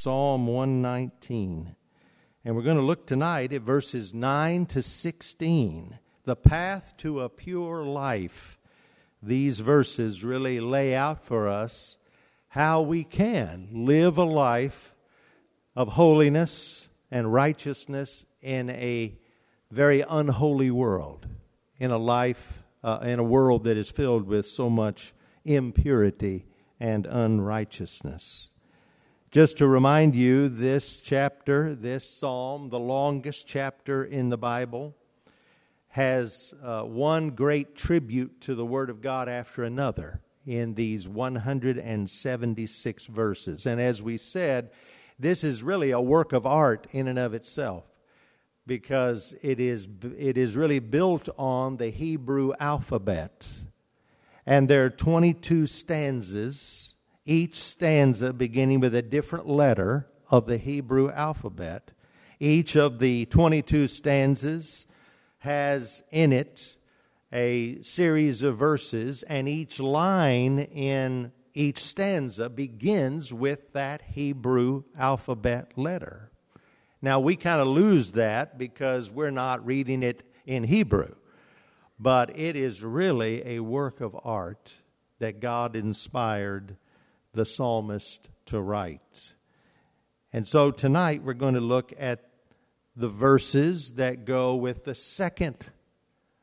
Psalm 119. And we're going to look tonight at verses 9 to 16. The path to a pure life. These verses really lay out for us how we can live a life of holiness and righteousness in a very unholy world, in a life, uh, in a world that is filled with so much impurity and unrighteousness. Just to remind you, this chapter, this psalm, the longest chapter in the Bible, has uh, one great tribute to the Word of God after another in these 176 verses. And as we said, this is really a work of art in and of itself because it is, it is really built on the Hebrew alphabet. And there are 22 stanzas, each stanza beginning with a different letter of the Hebrew alphabet. Each of the 22 stanzas has in it a series of verses, and each line in each stanza begins with that Hebrew alphabet letter. Now, we kind of lose that because we're not reading it in Hebrew, but it is really a work of art that God inspired the psalmist to write. And so tonight we're going to look at the verses that go with the second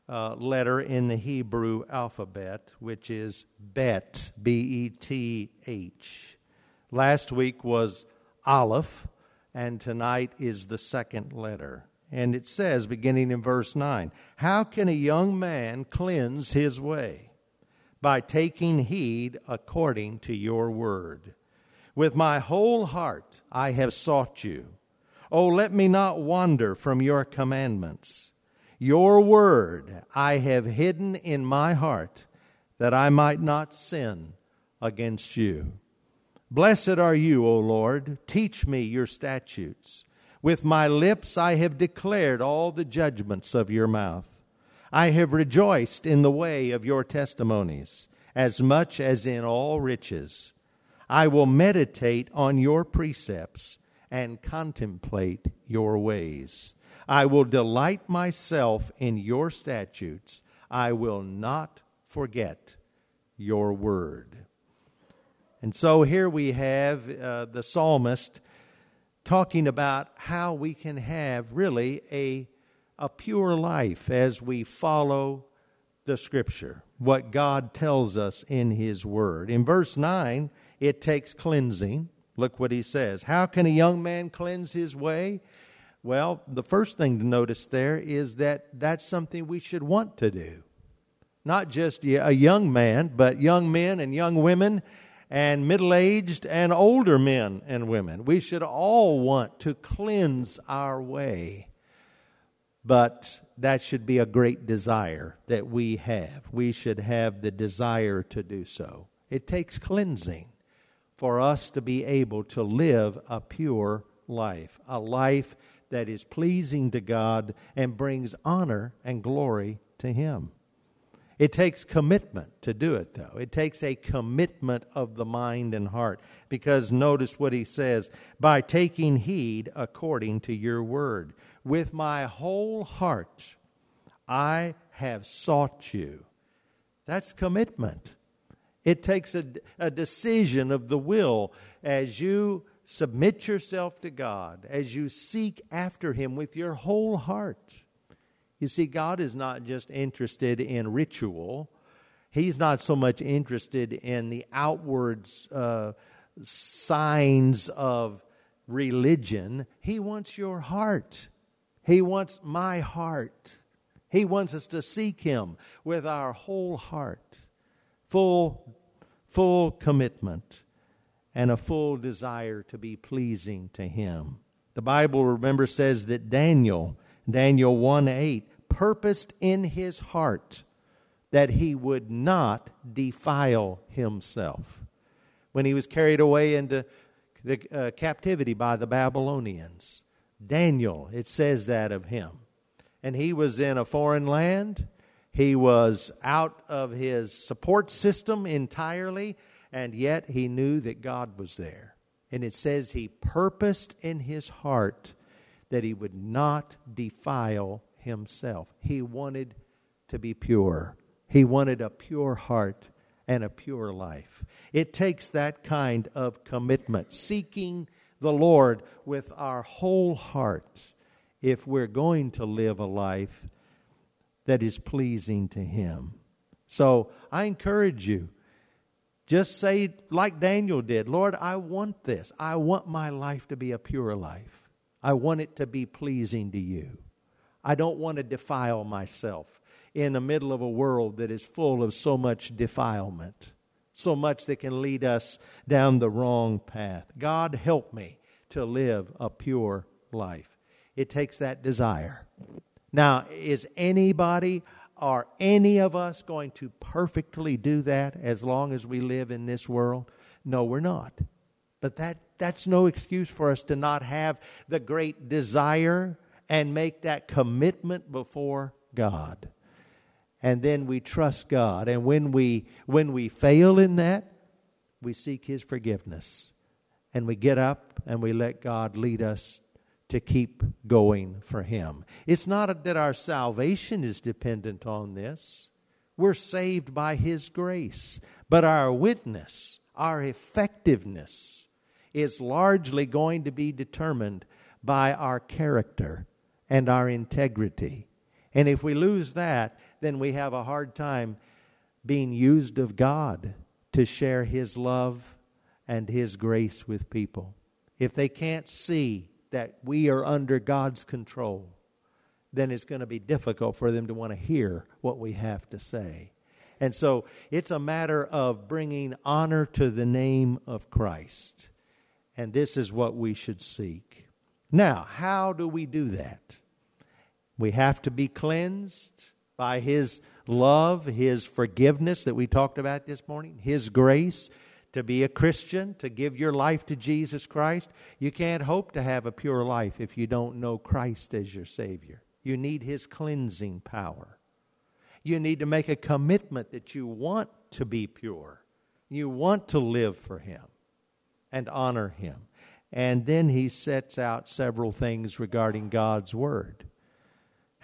uh, letter in the Hebrew alphabet, which is Bet, B E T H. Last week was Aleph, and tonight is the second letter. And it says, beginning in verse 9, How can a young man cleanse his way? By taking heed according to your word. With my whole heart I have sought you. Oh, let me not wander from your commandments. Your word I have hidden in my heart that I might not sin against you. Blessed are you, O Lord. Teach me your statutes. With my lips I have declared all the judgments of your mouth. I have rejoiced in the way of your testimonies, as much as in all riches. I will meditate on your precepts and contemplate your ways. I will delight myself in your statutes. I will not forget your word. And so here we have uh, the psalmist talking about how we can have really a, a pure life as we follow the scripture, what God tells us in his word. In verse 9, it takes cleansing. Look what he says. How can a young man cleanse his way? Well, the first thing to notice there is that that's something we should want to do. Not just a young man, but young men and young women and middle aged and older men and women. We should all want to cleanse our way. But that should be a great desire that we have. We should have the desire to do so. It takes cleansing for us to be able to live a pure life, a life that is pleasing to God and brings honor and glory to Him. It takes commitment to do it, though. It takes a commitment of the mind and heart. Because notice what he says by taking heed according to your word. With my whole heart, I have sought you. That's commitment. It takes a, a decision of the will as you submit yourself to God, as you seek after Him with your whole heart. You see, God is not just interested in ritual, He's not so much interested in the outward uh, signs of religion. He wants your heart. He wants my heart. He wants us to seek Him with our whole heart, full, full commitment and a full desire to be pleasing to Him. The Bible, remember, says that Daniel, Daniel 1 8, purposed in his heart that he would not defile himself. When he was carried away into the uh, captivity by the Babylonians, Daniel, it says that of him. And he was in a foreign land. He was out of his support system entirely and yet he knew that God was there. And it says he purposed in his heart that he would not defile himself. He wanted to be pure. He wanted a pure heart and a pure life. It takes that kind of commitment, seeking the Lord with our whole heart, if we're going to live a life that is pleasing to Him. So I encourage you, just say, like Daniel did, Lord, I want this. I want my life to be a pure life. I want it to be pleasing to you. I don't want to defile myself in the middle of a world that is full of so much defilement, so much that can lead us down the wrong path. God, help me to live a pure life. It takes that desire. Now, is anybody or any of us going to perfectly do that as long as we live in this world? No, we're not. But that, that's no excuse for us to not have the great desire and make that commitment before God and then we trust God. And when we when we fail in that, we seek his forgiveness. And we get up and we let God lead us to keep going for him. It's not that our salvation is dependent on this. We're saved by his grace, but our witness, our effectiveness is largely going to be determined by our character and our integrity. And if we lose that, then we have a hard time being used of God to share His love and His grace with people. If they can't see that we are under God's control, then it's going to be difficult for them to want to hear what we have to say. And so it's a matter of bringing honor to the name of Christ. And this is what we should seek. Now, how do we do that? We have to be cleansed by His love, His forgiveness that we talked about this morning, His grace. To be a Christian, to give your life to Jesus Christ, you can't hope to have a pure life if you don't know Christ as your Savior. You need His cleansing power. You need to make a commitment that you want to be pure. You want to live for Him and honor Him. And then He sets out several things regarding God's Word.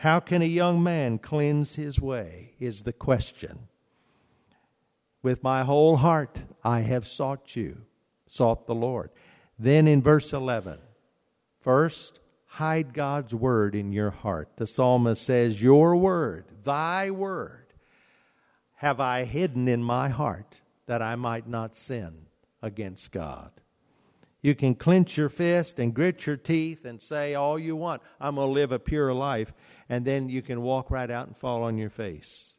How can a young man cleanse his way? Is the question. With my whole heart I have sought you, sought the Lord. Then in verse 11, first, hide God's word in your heart. The psalmist says, Your word, thy word, have I hidden in my heart that I might not sin against God. You can clench your fist and grit your teeth and say all you want, I'm going to live a pure life and then you can walk right out and fall on your face.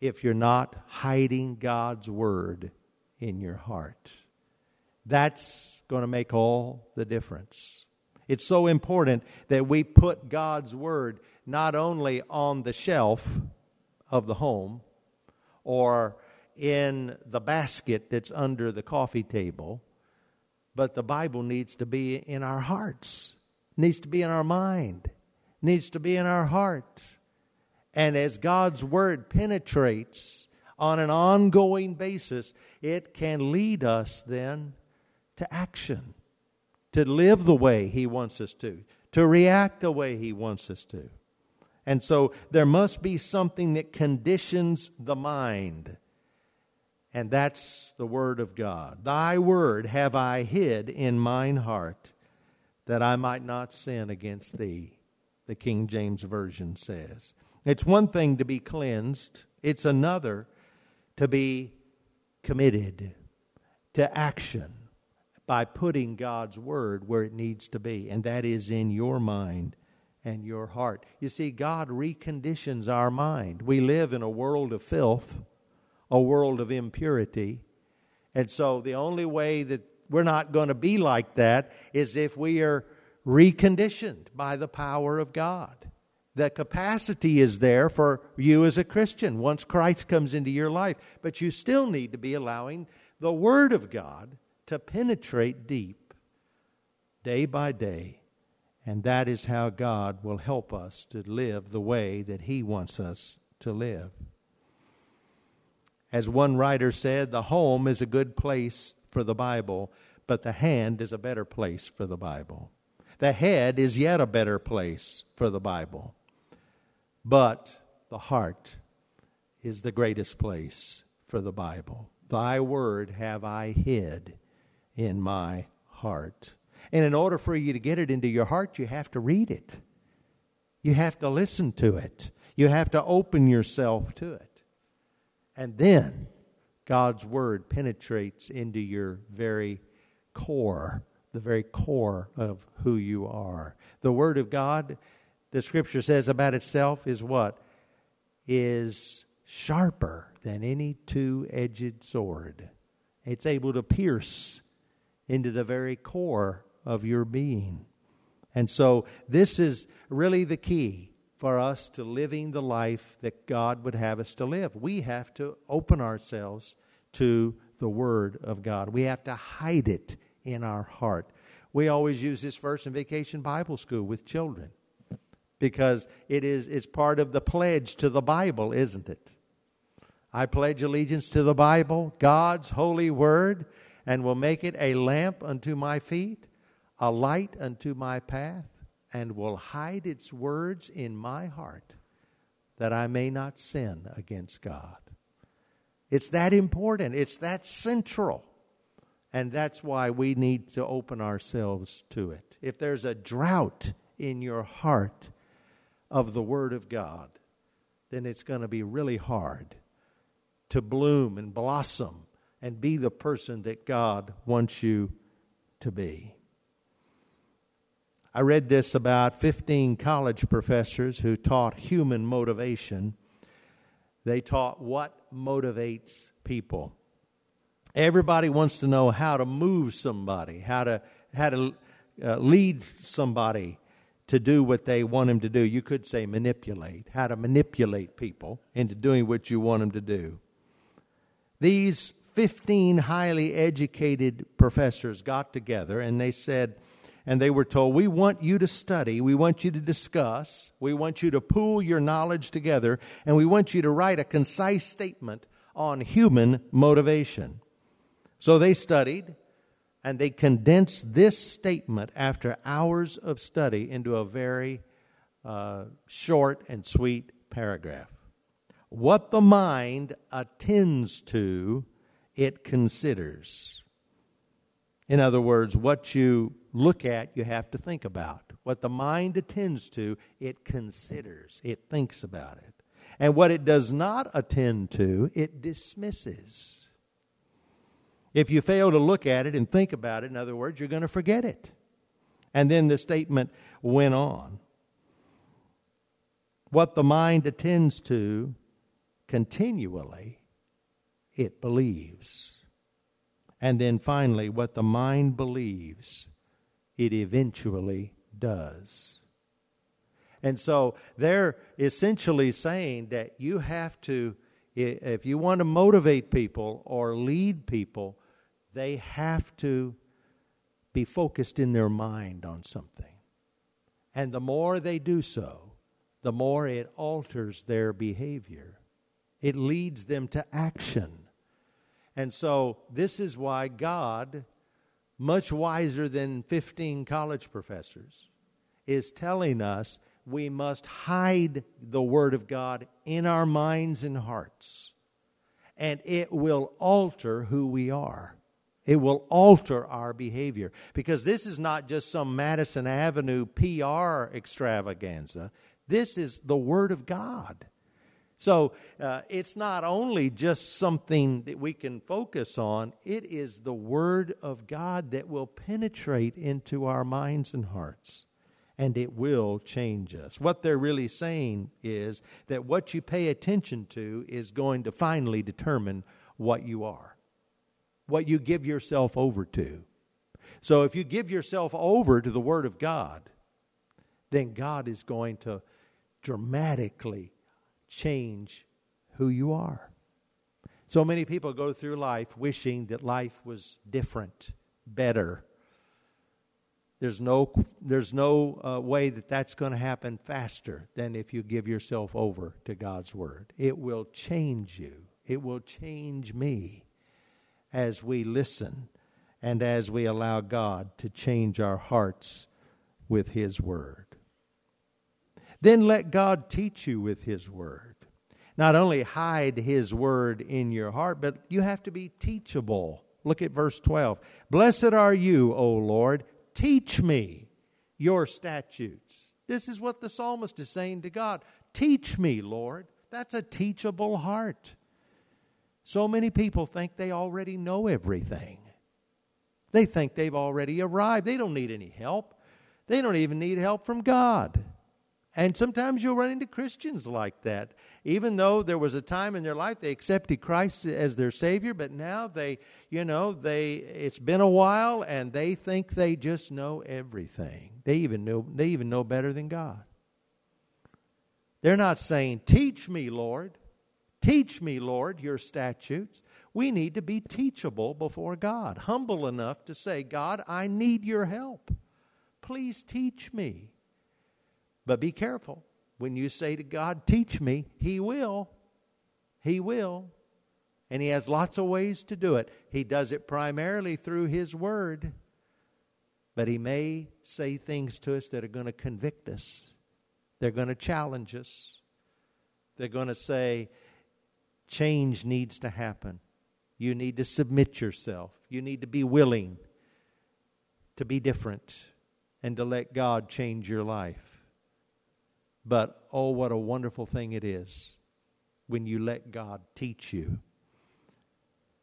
If you're not hiding God's word in your heart, that's going to make all the difference. It's so important that we put God's word not only on the shelf of the home or in the basket that's under the coffee table, but the Bible needs to be in our hearts, needs to be in our mind needs to be in our heart. And as God's Word penetrates on an ongoing basis, it can lead us then to action, to live the way He wants us to, to react the way He wants us to. And so there must be something that conditions the mind. And that's the Word of God. Thy Word have I hid in mine heart, that I might not sin against thee the King James Version says. It's one thing to be cleansed, it's another to be committed to action by putting God's Word where it needs to be, and that is in your mind and your heart. You see, God reconditions our mind. We live in a world of filth, a world of impurity, and so the only way that we're not going to be like that is if we are reconditioned by the power of God. The capacity is there for you as a Christian once Christ comes into your life, but you still need to be allowing the Word of God to penetrate deep day by day. And that is how God will help us to live the way that He wants us to live. As one writer said, the home is a good place for the Bible, but the hand is a better place for the Bible. The head is yet a better place for the Bible. But the heart is the greatest place for the Bible. Thy word have I hid in my heart. And in order for you to get it into your heart, you have to read it. You have to listen to it. You have to open yourself to it. And then God's word penetrates into your very core, the very core of who you are. The word of God, the scripture says about itself, is what? Is sharper than any two edged sword. It's able to pierce into the very core of your being. And so, this is really the key for us to living the life that God would have us to live. We have to open ourselves to the Word of God, we have to hide it in our heart. We always use this verse in Vacation Bible School with children because it is it's part of the pledge to the Bible, isn't it? I pledge allegiance to the Bible, God's holy word, and will make it a lamp unto my feet, a light unto my path, and will hide its words in my heart, that I may not sin against God. It's that important, it's that central. And that's why we need to open ourselves to it. If there's a drought in your heart of the Word of God, then it's going to be really hard to bloom and blossom and be the person that God wants you to be. I read this about 15 college professors who taught human motivation. They taught what motivates people. Everybody wants to know how to move somebody, how to how to uh, lead somebody to do what they want him to do. You could say manipulate, how to manipulate people into doing what you want them to do. These 15 highly educated professors got together and they said, and they were told, We want you to study, we want you to discuss, we want you to pool your knowledge together, and we want you to write a concise statement on human motivation. So they studied and they condensed this statement after hours of study into a very uh, short and sweet paragraph. What the mind attends to, it considers. In other words, what you look at, you have to think about. What the mind attends to, it considers, it thinks about it. And what it does not attend to, it dismisses. If you fail to look at it and think about it, in other words, you're going to forget it. And then the statement went on. What the mind attends to continually, it believes. And then finally, what the mind believes, it eventually does. And so they're essentially saying that you have to, if you want to motivate people or lead people, they have to be focused in their mind on something. And the more they do so, the more it alters their behavior. It leads them to action. And so, this is why God, much wiser than 15 college professors, is telling us we must hide the Word of God in our minds and hearts, and it will alter who we are. It will alter our behavior because this is not just some Madison Avenue PR extravaganza. This is the Word of God. So uh, it's not only just something that we can focus on, it is the Word of God that will penetrate into our minds and hearts. And it will change us. What they're really saying is that what you pay attention to is going to finally determine what you are what you give yourself over to. So if you give yourself over to the Word of God, then God is going to dramatically change who you are. So many people go through life wishing that life was different, better. There's no, there's no uh, way that that's going to happen faster than if you give yourself over to God's Word. It will change you, it will change me as we listen and as we allow God to change our hearts with His Word. Then let God teach you with His Word. Not only hide His Word in your heart, but you have to be teachable. Look at verse 12. Blessed are you, O Lord, teach me your statutes. This is what the psalmist is saying to God. Teach me, Lord. That's a teachable heart. So many people think they already know everything. They think they've already arrived. They don't need any help. They don't even need help from God. And sometimes you'll run into Christians like that. Even though there was a time in their life they accepted Christ as their Savior, but now they, you know, they it's been a while and they think they just know everything. They even know they even know better than God. They're not saying, Teach me, Lord. Teach me, Lord, your statutes. We need to be teachable before God, humble enough to say, God, I need your help. Please teach me. But be careful. When you say to God, Teach me, He will. He will. And He has lots of ways to do it. He does it primarily through His Word. But He may say things to us that are going to convict us, they're going to challenge us. They're going to say, Change needs to happen. You need to submit yourself. You need to be willing to be different and to let God change your life. But oh, what a wonderful thing it is when you let God teach you.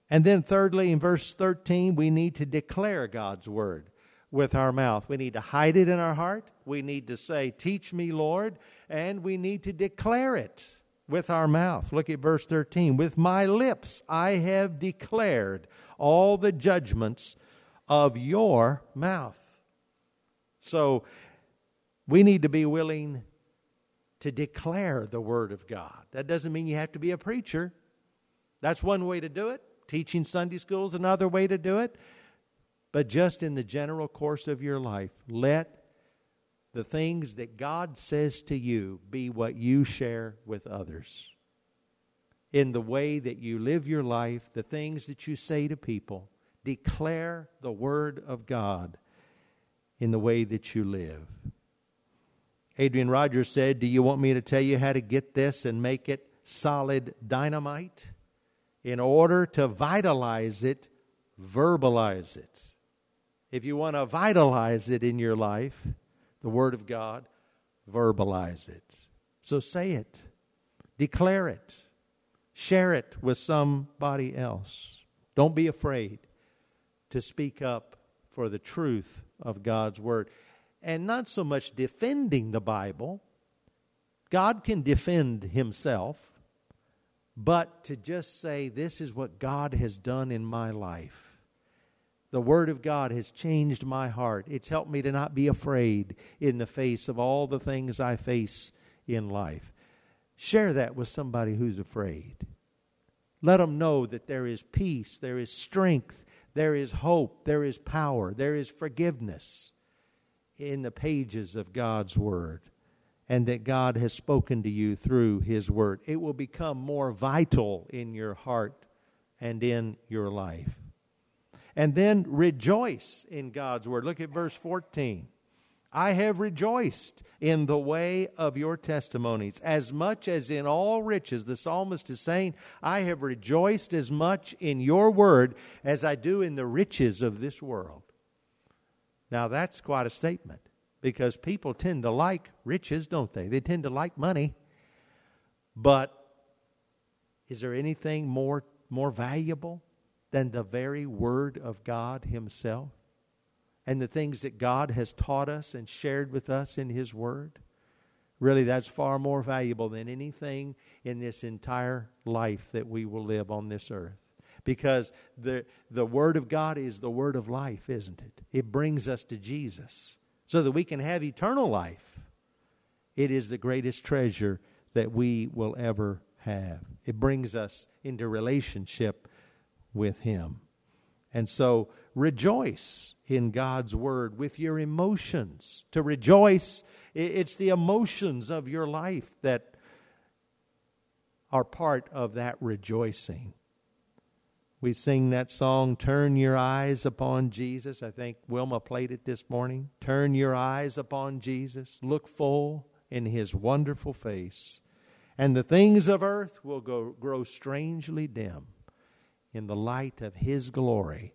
And then, thirdly, in verse 13, we need to declare God's word with our mouth. We need to hide it in our heart. We need to say, Teach me, Lord. And we need to declare it with our mouth. Look at verse 13. With my lips I have declared all the judgments of your mouth. So we need to be willing to declare the Word of God. That doesn't mean you have to be a preacher. That's one way to do it. Teaching Sunday school is another way to do it. But just in the general course of your life, let the things that God says to you be what you share with others. In the way that you live your life, the things that you say to people, declare the Word of God in the way that you live. Adrian Rogers said, Do you want me to tell you how to get this and make it solid dynamite? In order to vitalize it, verbalize it. If you want to vitalize it in your life, the Word of God, verbalize it. So say it, declare it, share it with somebody else. Don't be afraid to speak up for the truth of God's Word and not so much defending the Bible. God can defend himself, but to just say, This is what God has done in my life. The Word of God has changed my heart. It's helped me to not be afraid in the face of all the things I face in life. Share that with somebody who's afraid. Let them know that there is peace, there is strength, there is hope, there is power, there is forgiveness in the pages of God's Word and that God has spoken to you through His Word. It will become more vital in your heart and in your life. And then rejoice in God's Word. Look at verse 14. I have rejoiced in the way of your testimonies, as much as in all riches. The psalmist is saying, I have rejoiced as much in your word as I do in the riches of this world. Now, that's quite a statement because people tend to like riches, don't they? They tend to like money. But is there anything more, more valuable than the very Word of God Himself and the things that God has taught us and shared with us in His Word? Really, that's far more valuable than anything in this entire life that we will live on this earth because the, the Word of God is the Word of life, isn't it? It brings us to Jesus so that we can have eternal life. It is the greatest treasure that we will ever have. It brings us into relationship with Him. And so rejoice in God's Word with your emotions. To rejoice, it's the emotions of your life that are part of that rejoicing. We sing that song, Turn Your Eyes Upon Jesus. I think Wilma played it this morning. Turn your eyes upon Jesus. Look full in his wonderful face. And the things of earth will go, grow strangely dim in the light of his glory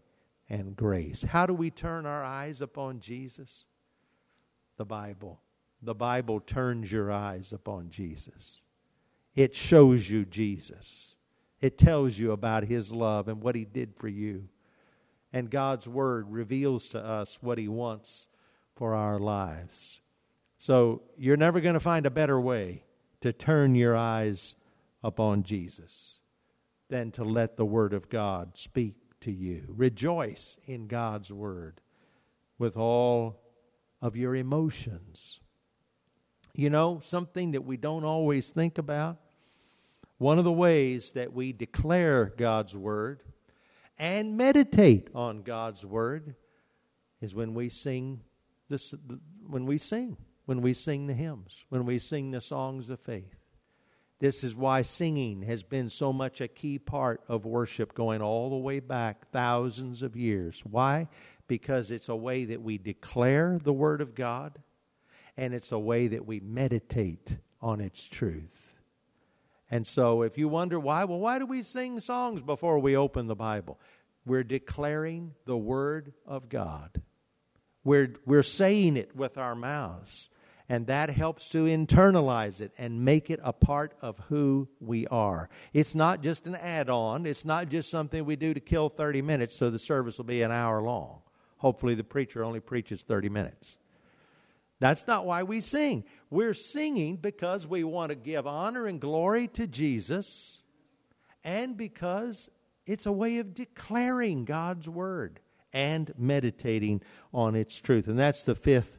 and grace. How do we turn our eyes upon Jesus? The Bible. The Bible turns your eyes upon Jesus. It shows you Jesus. It tells you about His love and what He did for you. And God's Word reveals to us what He wants for our lives. So you're never going to find a better way to turn your eyes upon Jesus than to let the Word of God speak to you. Rejoice in God's Word with all of your emotions. You know, something that we don't always think about one of the ways that we declare God's Word and meditate on God's Word is when we sing this when we sing, when we sing the hymns, when we sing the songs of faith. This is why singing has been so much a key part of worship going all the way back thousands of years. Why? Because it's a way that we declare the Word of God and it's a way that we meditate on its truth. And so, if you wonder why, well, why do we sing songs before we open the Bible? We're declaring the Word of God. We're, we're saying it with our mouths. And that helps to internalize it and make it a part of who we are. It's not just an add on, it's not just something we do to kill 30 minutes so the service will be an hour long. Hopefully, the preacher only preaches 30 minutes. That's not why we sing. We're singing because we want to give honor and glory to Jesus and because it's a way of declaring God's word and meditating on its truth. And that's the fifth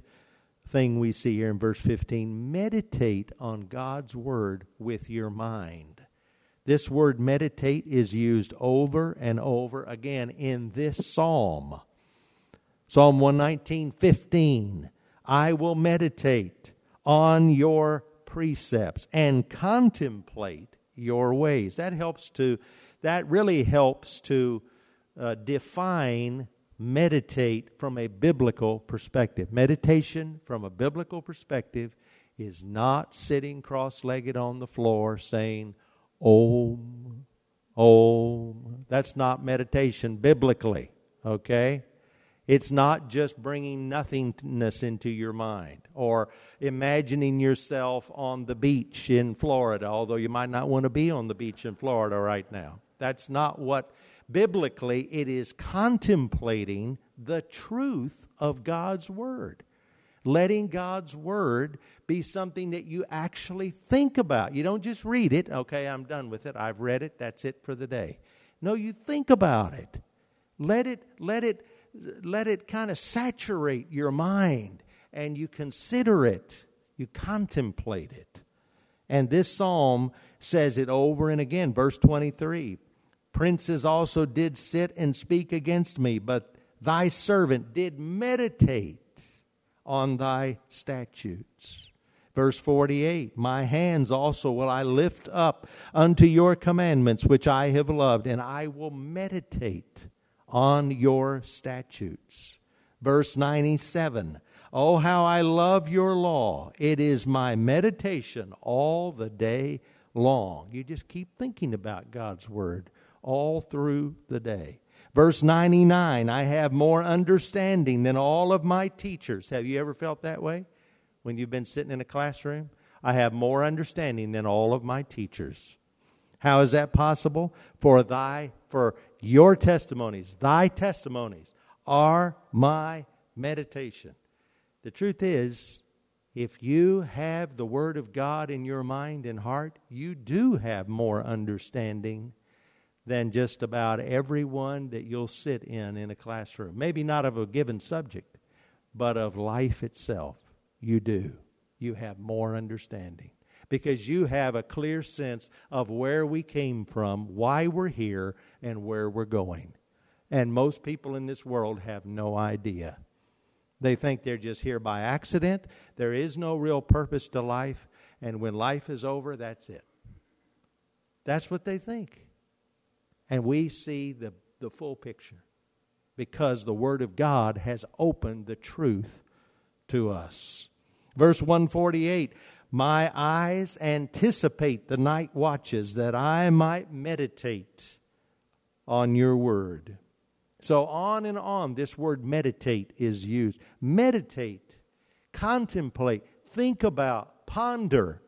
thing we see here in verse 15. Meditate on God's word with your mind. This word meditate is used over and over again in this psalm. Psalm 119, 15. I will meditate on your precepts and contemplate your ways. That helps to, that really helps to uh, define meditate from a biblical perspective. Meditation from a biblical perspective is not sitting cross legged on the floor saying, Om, Om. That's not meditation biblically, okay? It's not just bringing nothingness into your mind or imagining yourself on the beach in Florida, although you might not want to be on the beach in Florida right now. That's not what biblically it is contemplating the truth of God's Word. Letting God's Word be something that you actually think about. You don't just read it, okay, I'm done with it, I've read it, that's it for the day. No, you think about it. Let it, let it let it kind of saturate your mind and you consider it, you contemplate it. And this psalm says it over and again. Verse 23 Princes also did sit and speak against me, but thy servant did meditate on thy statutes. Verse 48 My hands also will I lift up unto your commandments, which I have loved, and I will meditate on your statutes. Verse 97 Oh, how I love your law. It is my meditation all the day long. You just keep thinking about God's word all through the day. Verse 99 I have more understanding than all of my teachers. Have you ever felt that way when you've been sitting in a classroom? I have more understanding than all of my teachers. How is that possible? For thy for your testimonies, thy testimonies, are my meditation. The truth is, if you have the Word of God in your mind and heart, you do have more understanding than just about everyone that you'll sit in in a classroom. Maybe not of a given subject, but of life itself. You do. You have more understanding because you have a clear sense of where we came from, why we're here, and where we're going. And most people in this world have no idea. They think they're just here by accident. There is no real purpose to life. And when life is over, that's it. That's what they think. And we see the, the full picture because the Word of God has opened the truth to us. Verse 148 My eyes anticipate the night watches that I might meditate on your Word. So, on and on, this word meditate is used. Meditate, contemplate, think about, ponder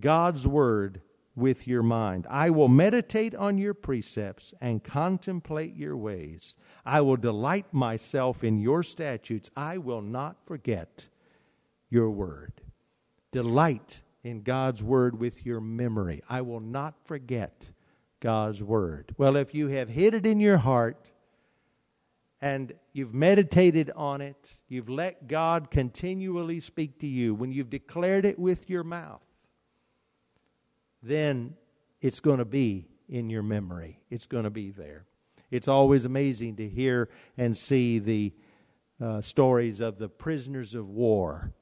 God's Word with your mind. I will meditate on your precepts and contemplate your ways. I will delight myself in your statutes. I will not forget your word. Delight in God's word with your memory. I will not forget God's word. Well, if you have hid it in your heart and you've meditated on it, you've let God continually speak to you, when you've declared it with your mouth, then it's going to be in your memory. It's going to be there. It's always amazing to hear and see the uh, stories of the prisoners of war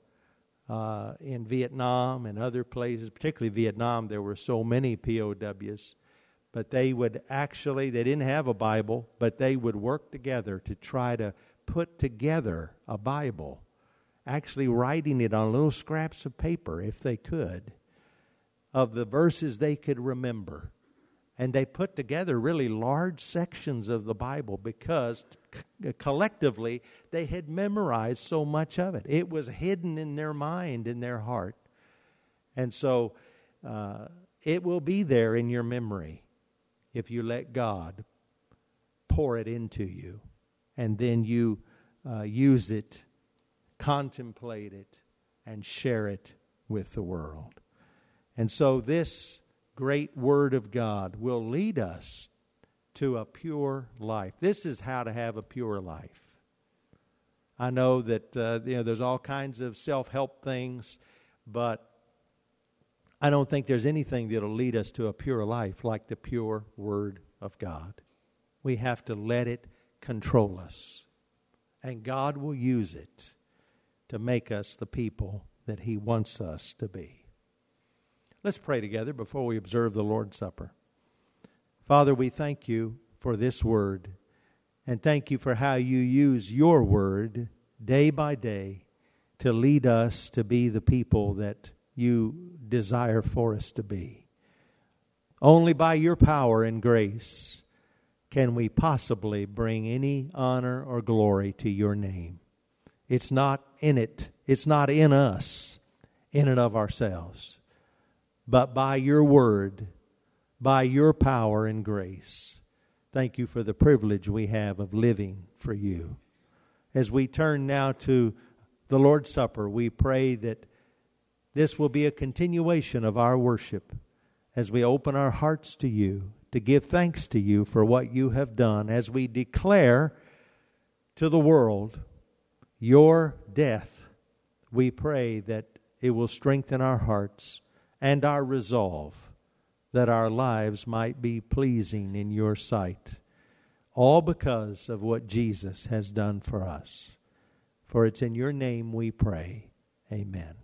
uh, in Vietnam and other places, particularly Vietnam. There were so many POWs, but they would actually, they didn't have a Bible, but they would work together to try to put together a Bible, actually writing it on little scraps of paper if they could of the verses they could remember. And they put together really large sections of the Bible because collectively they had memorized so much of it. It was hidden in their mind, in their heart. And so uh, it will be there in your memory if you let God pour it into you and then you uh, use it, contemplate it, and share it with the world. And so, this great Word of God will lead us to a pure life. This is how to have a pure life. I know that uh, you know there's all kinds of self-help things, but I don't think there's anything that'll lead us to a pure life like the pure Word of God. We have to let it control us, and God will use it to make us the people that He wants us to be. Let's pray together before we observe the Lord's Supper. Father, we thank you for this word, and thank you for how you use your word day by day to lead us to be the people that you desire for us to be. Only by your power and grace can we possibly bring any honor or glory to your name. It's not in it, it's not in us, in and of ourselves but by your word, by your power and grace. Thank you for the privilege we have of living for you. As we turn now to the Lord's Supper, we pray that this will be a continuation of our worship as we open our hearts to you, to give thanks to you for what you have done, as we declare to the world your death. We pray that it will strengthen our hearts and our resolve that our lives might be pleasing in your sight, all because of what Jesus has done for us. For it's in your name we pray. Amen.